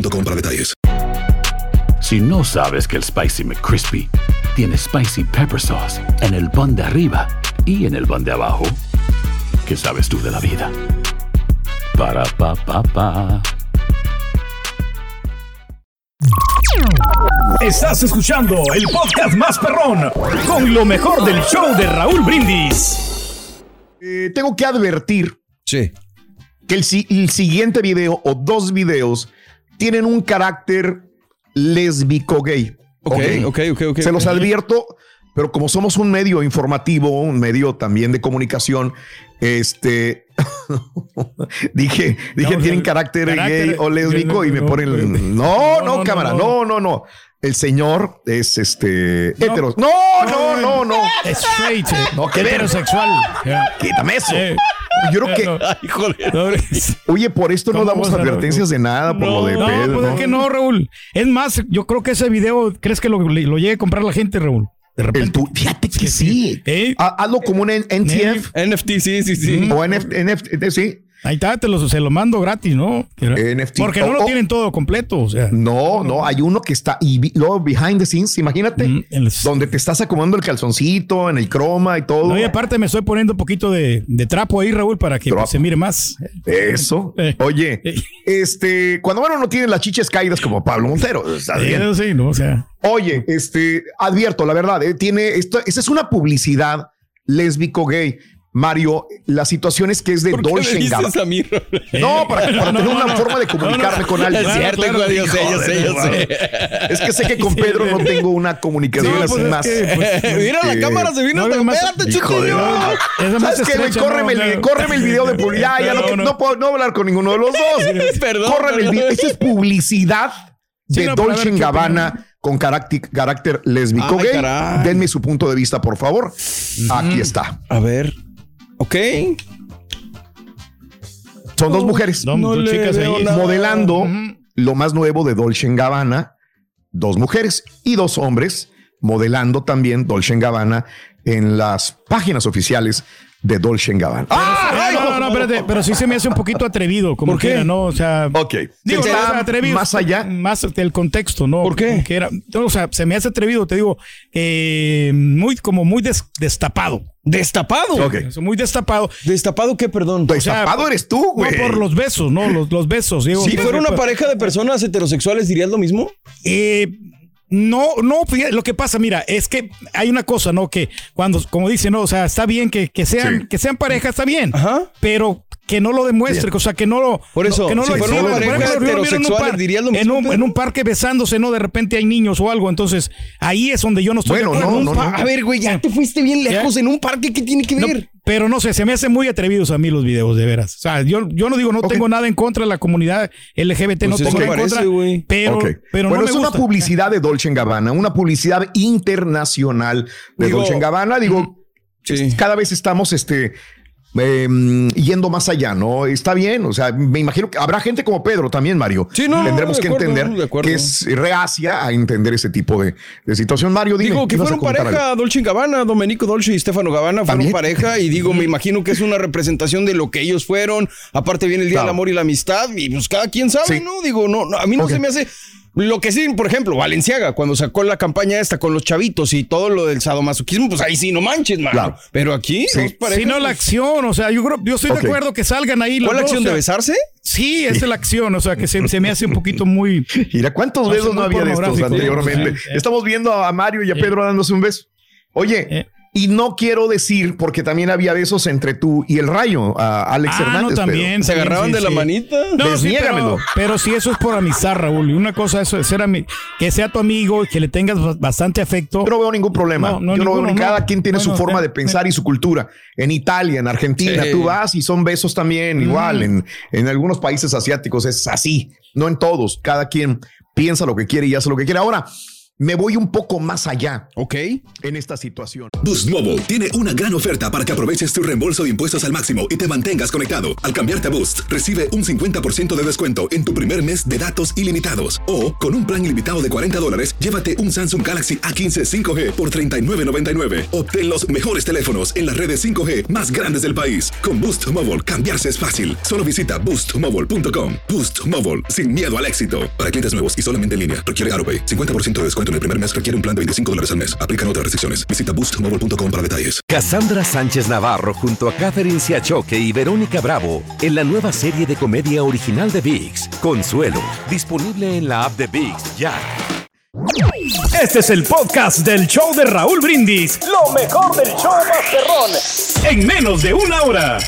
para detalles. Si no sabes que el Spicy McCrispy tiene Spicy Pepper Sauce en el pan de arriba y en el pan de abajo, ¿qué sabes tú de la vida? Para, pa, pa, pa. Estás escuchando el podcast más perrón con lo mejor del show de Raúl Brindis. Eh, tengo que advertir Sí. que el, si- el siguiente video o dos videos tienen un carácter lésbico gay. Ok, ok, ok, ok. Se los advierto, pero como somos un medio informativo, un medio también de comunicación, este dije, dije No, tienen carácter, carácter- gay o lésbico y me no, ponen no, no, cámara, no. no, no, no. El señor es este No. hetero. No, no, no, no. Straight. eh, No, que heterosexual. Quítame eso. Eh, Yo creo que. Ay, joder. Oye, por esto no ¿Cómo damos advertencias de nada por lo de no, Pedro. pues es ¿no? que no, Raúl. Es más, yo creo que ese video, ¿crees que lo, lo llegue a comprar la gente, Raúl? De repente. El tu- fíjate que sí. ¿Eh? Ha- Hazlo como un N- NTF NFT, sí, sí, sí. o NF, NFT, sí. Ahí está, te lo, se lo mando gratis, ¿no? NFT. Porque no Oh, lo oh. tienen todo completo, o sea. No, no, hay uno que está y luego behind the scenes, imagínate, Mm, el- donde te estás acomodando el calzoncito, en el croma y todo. No, y aparte me estoy poniendo un poquito de, de trapo ahí, Raúl, para que Trapo. se mire más. Eso. Eh. Oye, Eh. este, cuando uno no tiene las chiches caídas como Pablo Montero, bien. Sí, ¿no? O sea. Oye, este, advierto, la verdad, eh, tiene esto, esa es una publicidad lésbico gay. Mario, la situación es que es de ¿Por qué me Dolce dices Gabbana. a mí? No, para, para No, tener no, una no. forma de comunicarme con alguien. Es cierto, claro, yo sé, yo sé, yo sé. Es que sé que con Pedro no tengo una comunicación así pues es más. que, pues, Mira, la Eh, cámara se vino. Espérate, chutillo. ¿Sabes qué, güey? estrecha, Córreme, no, el, córreme el video de publicidad. Ya, no, No, que- no. no puedo no hablar con ninguno de los dos. Perdón, Córreme el perdón. video. Esa es publicidad de Dolce Gabbana con carácter, carácter lésbico Ay, gay. caray. Denme su punto de vista, por favor. Aquí está. A ver. Ok. Son dos mujeres chicas ahí. modelando lo más nuevo de Dolce Gabbana. Dos mujeres y dos hombres modelando también Dolce Gabbana en las páginas oficiales de Dolce Gabbana. ¡Ah! No, no, no, espérate, pero sí se me hace un poquito atrevido, como ¿Por qué? quiera, ¿no? O sea, Ok. digo, Está no, o sea, atrevido, más allá. más del contexto, ¿no? ¿Por qué? Que era- no, o sea, se me hace atrevido, te digo, eh, muy, como muy des- destapado. Destapado. Ok. Eso, Muy destapado. ¿Destapado qué, perdón? Destapado eres tú, güey. No por los besos, ¿no? Los, los besos, digo. Si fuera una pues, pareja de personas heterosexuales, ¿dirías lo mismo? Eh, no, no, fíjate, lo que pasa, mira, es que hay una cosa, ¿no? Que cuando, como dicen, no, o sea, está bien que, que sean, Sí. que sean pareja, está bien. Ajá. Pero que no lo demuestre, o sea, que no lo. Por eso, que no si lo yo lo miro en un heterosexuales, par- ¿dirías lo en mismo, un, Pedro? en un parque besándose, ¿no? De repente hay niños o algo, entonces ahí es donde yo no estoy. Bueno, no, no, no. A ver, güey, ya te fuiste bien lejos ¿Ya? en un parque. ¿Qué tiene que ver? Pero no sé, se me hacen muy atrevidos a mí los videos, de veras. O sea, yo, yo no digo, no tengo nada en contra de la comunidad LGBT, no Pues eso tengo nada en parece, contra, pero, Ok. pero bueno, no me es una publicidad de Dolce Gabbana, una publicidad internacional de Digo, Dolce Gabbana. Digo, Sí. cada vez estamos este, em, yendo más allá, ¿no? Está bien, o sea, me imagino que habrá gente como Pedro también, Mario. Sí, no, Tendremos que acuerdo, entender que es reacia a entender ese tipo de, de situación. Mario, dime, Digo, que fueron pareja algo. Dolce y Gabbana, Domenico Dolce y Stefano Gabbana fueron ¿También? pareja y digo, me imagino que es una representación de lo que ellos fueron. Aparte viene el Día Claro. del Amor y la Amistad y pues cada quien sabe, Sí. ¿no? Digo, no, no, a mí no se me hace... Lo que sí, por ejemplo, Valenciaga, cuando sacó la campaña esta con los chavitos y todo lo del sadomasoquismo, pues ahí sí, no manches, mano. Claro. Pero aquí, Sí. no, la pues, acción, o sea, yo creo, yo estoy de acuerdo que salgan ahí. los ¿Cuál dos, acción o sea, de besarse? Sí, esa es la acción, o sea, que se, se me hace un poquito muy. Mira, ¿cuántos besos no había de estos anteriormente? sí, sí. Estamos viendo a Mario y a Pedro dándose un beso. Oye, Eh. Y no quiero decir, porque también había besos entre tú y el rayo, a Alex Ah, Hernández. no, también. Se agarraban sí, de la manita. No, pero, pero si eso es por amistad, Raúl. Y una cosa eso es ser que sea tu amigo y que le tengas ba- bastante afecto. Yo no veo ningún problema. No, no, Yo no veo ninguno, ni- no. cada quien tiene su forma eh, de pensar y su cultura. En Italia, en Argentina, Sí. tú vas y son besos también, igual. En, en algunos países asiáticos es así. No en todos. Cada quien piensa lo que quiere y hace lo que quiere. Ahora, me voy un poco más allá Ok. en esta situación. Boost Mobile tiene una gran oferta para que aproveches tu reembolso de impuestos al máximo y te mantengas conectado. Al cambiarte a Boost, recibe un 50% de descuento en tu primer mes de datos ilimitados. O, con un plan ilimitado de 40 dólares, llévate un Samsung Galaxy A15 5G por $39.99. Obtén los mejores teléfonos en las redes 5G más grandes del país. Con Boost Mobile, cambiarse es fácil. Solo visita boostmobile.com. Boost Mobile, sin miedo al éxito. Para clientes nuevos y solamente en línea, requiere AroPay. 50% de descuento en el primer mes requiere un plan de 25 dólares al mes. Aplican otras restricciones. Visita boostmobile.com para detalles. Cassandra Sánchez Navarro junto a Catherine Siachoque y Verónica Bravo en la nueva serie de comedia original de VIX, Consuelo, disponible en la app de VIX ya. Este es el podcast del show de Raúl Brindis. Lo mejor del show Masterrón. En menos de una hora.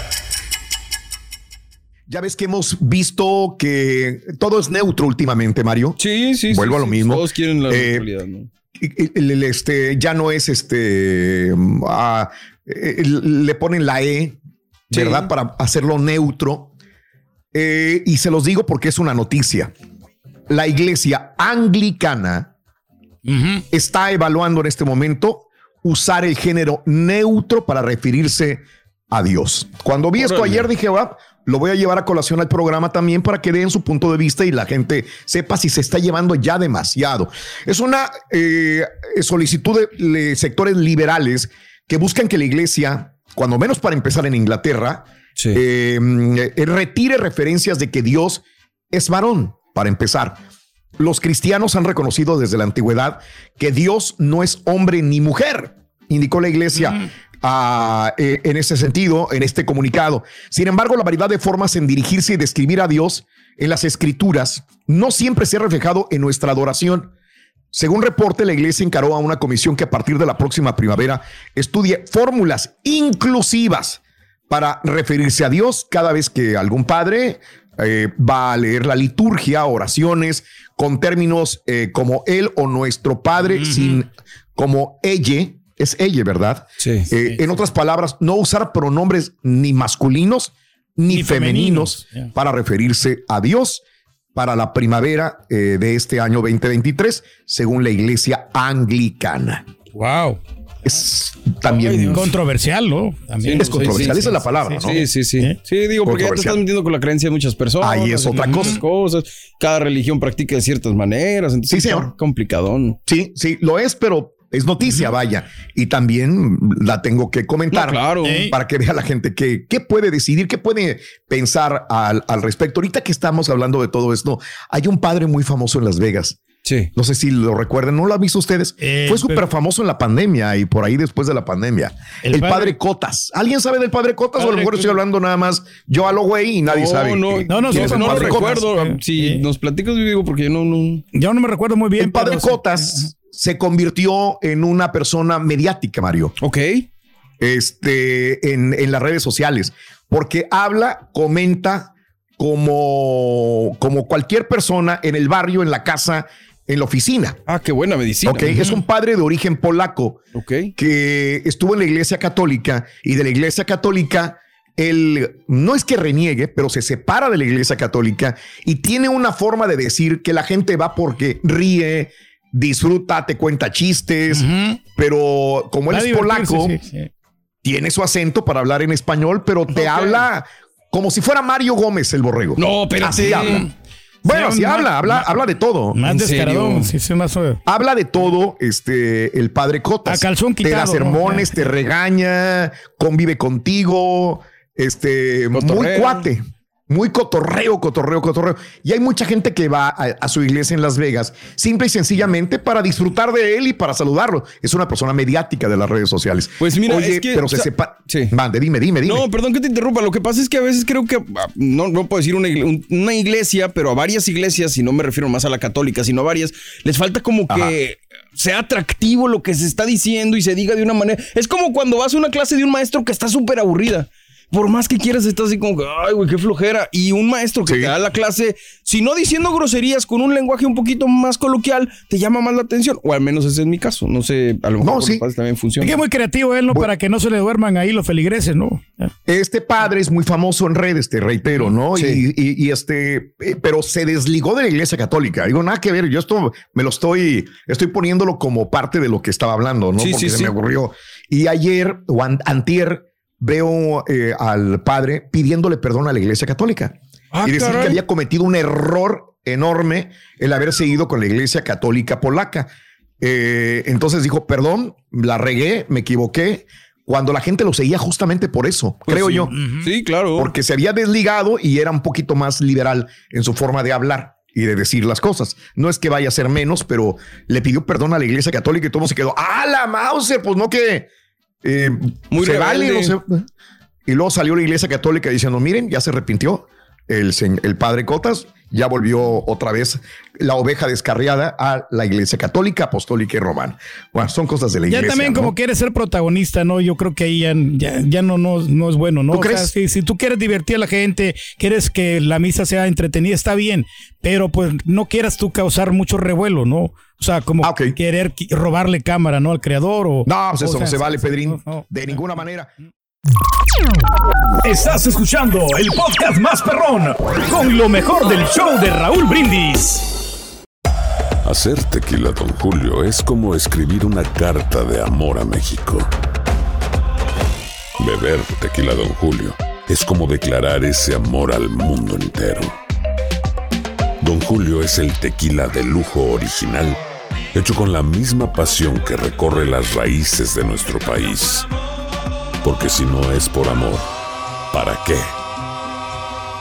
Ya ves que hemos visto que todo es neutro últimamente, Mario. Sí, sí. Vuelvo sí, a lo sí. mismo. Todos quieren la Eh, neutralidad, ¿no? el- el- este, ya no es este, ah, eh, le ponen la E, Sí. ¿verdad? Para hacerlo neutro. Eh, y se los digo porque es una noticia. La iglesia anglicana está evaluando en este momento usar el género neutro para referirse a Dios. Cuando vi esto ayer dije, va, lo voy a llevar a colación al programa también para que den su punto de vista y la gente sepa si se está llevando ya demasiado. Es una eh, solicitud de, sectores liberales que buscan que la iglesia, cuando menos para empezar en Inglaterra, Sí. eh, eh, retire referencias de que Dios es varón, para empezar. Los cristianos han reconocido desde la antigüedad que Dios no es hombre ni mujer, indicó la iglesia. Eh, en ese sentido, en este comunicado. Sin embargo, la variedad de formas en dirigirse y describir a Dios en las escrituras no siempre se ha reflejado en nuestra adoración. Según reporte, la iglesia encaró a una comisión que a partir de la próxima primavera estudie fórmulas inclusivas para referirse a Dios cada vez que algún padre eh, va a leer la liturgia, oraciones, con términos eh, como él o nuestro padre, sin como ella, es ella, ¿verdad? Sí. Eh, en otras palabras, no usar pronombres ni masculinos ni, Ni femeninos, para referirse a Dios para la primavera eh, de este año 2023, según la iglesia anglicana. Wow. Es también. Controversial, ¿no? También. es controversial, sí, esa es la palabra, ¿no? Sí, sí, sí. ¿Eh? Sí, digo, porque ya te estás metiendo con la creencia de muchas personas. Ahí es otra cosa. cosas. Cada religión practica de ciertas maneras. Entonces, Sí, señor. complicadón. Sí, sí, lo es, pero es noticia, vaya. Y también la tengo que comentar No, claro. Para que vea la gente que, qué puede decidir, qué puede pensar al, al respecto. Ahorita que estamos hablando de todo esto, hay un padre muy famoso en Las Vegas. Sí. No sé si lo recuerdan, ¿no lo han visto ustedes? Eh, Fue súper famoso en la pandemia y por ahí después de la pandemia. El, El padre, padre- Cotas. ¿Alguien sabe del padre Cotas? o a lo mejor estoy hablando nada más yo a lo güey y nadie no, sabe. No, No, no, el no lo recuerdo. Si Sí. nos platicas, yo digo, porque yo no, no. Yo no me recuerdo muy bien. El padre. Cotas se convirtió en una persona mediática, Mario. Ok. este, en, en las redes sociales, porque habla, comenta como, como cualquier persona en el barrio, en la casa, en la oficina. Ah, qué buena medicina. Ok, es un padre de origen polaco Ok. que estuvo en la iglesia católica y de la iglesia católica él no es que reniegue, pero se separa de la iglesia católica y tiene una forma de decir que la gente va porque ríe, disfruta, te cuenta chistes, pero como él es polaco, sí, sí. tiene su acento para hablar en español, pero te habla como si fuera Mario Gómez el borrego. No, pero Así sí. habla. Bueno, Sí, así más- habla, habla, más- habla de todo. Más ¿En descaradón. serio? Sí, sí, más. Habla de todo, este, el padre Cotas. A calzón Te da quitado, sermones, ¿no? te regaña, convive contigo, este, muy cuate. Muy cotorreo, cotorreo, cotorreo. Y hay mucha gente que va a, a su iglesia en Las Vegas, simple y sencillamente para disfrutar de él y para saludarlo. Es una persona mediática de las redes sociales. Pues mira, Oye, es que, pero se o sea, sepa. sí. Mande, dime, dime, dime. No, perdón que te interrumpa. Lo que pasa es que a veces creo que, ah, no, no puedo decir una iglesia, pero a varias iglesias, y no me refiero más a la católica, sino a varias, les falta como que sea atractivo lo que se está diciendo y se diga de una manera. Es como cuando vas a una clase de un maestro que está súper aburrida por más que quieras, estás así como que, ay, güey, qué flojera. Y un maestro que te da la clase, si no diciendo groserías, con un lenguaje un poquito más coloquial, te llama más la atención. O al menos ese es mi caso. No sé, a lo mejor no, también funciona. Es que es muy creativo él, ¿no? Para que no se le duerman ahí los feligreses, ¿no? Este padre es muy famoso en redes, te reitero, ¿no? Y, y, este, eh, pero se desligó de la iglesia católica. Digo, nada que ver. Yo esto me lo estoy, estoy poniéndolo como parte de lo que estaba hablando, ¿no? Porque se me ocurrió. Y ayer o antier veo eh, al padre pidiéndole perdón a la iglesia católica ah, y decir que había cometido un error enorme el haber seguido con la iglesia católica polaca. Eh, entonces dijo, perdón, la regué, me equivoqué, cuando la gente lo seguía justamente por eso, pues creo yo. Sí, claro. Porque se había desligado y era un poquito más liberal en su forma de hablar y de decir las cosas. No es que vaya a ser menos, pero le pidió perdón a la iglesia católica y todo se quedó, ¡ah, la Mauser! Pues no que eh, Muy se y luego salió la iglesia católica diciendo, miren, ya se arrepintió el, el padre Cotas, ya volvió otra vez la oveja descarriada a la iglesia católica, apostólica y romana. Bueno, son cosas de la iglesia. Ya también como quieres ser protagonista, ¿no? Yo creo que ahí ya, ya, no, no, no, es bueno, ¿no? si, tú quieres divertir a la gente, quieres que la misa sea entretenida, está bien, pero pues no quieras tú causar mucho revuelo, ¿no? O sea, como ah, querer robarle cámara, ¿no? Al creador o... No, pues eso no se vale, Pedrín. de ninguna manera. Estás escuchando el podcast más perrón con lo mejor del show de Raúl Brindis. Hacer tequila, don Julio, es como escribir una carta de amor a México. Beber tequila, don Julio, es como declarar ese amor al mundo entero. Don Julio es el tequila de lujo original hecho con la misma pasión que recorre las raíces de nuestro país. Porque si no es por amor, ¿para qué?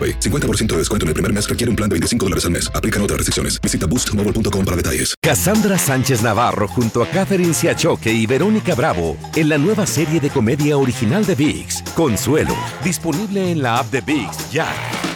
AroPay. 50% de descuento en el primer mes requiere un plan de 25 dólares al mes. Aplican otras restricciones. Visita boostmobile.com para detalles. Cassandra Sánchez Navarro junto a Catherine Siachoque y Verónica Bravo en la nueva serie de comedia original de VIX, Consuelo, disponible en la app de VIX ya.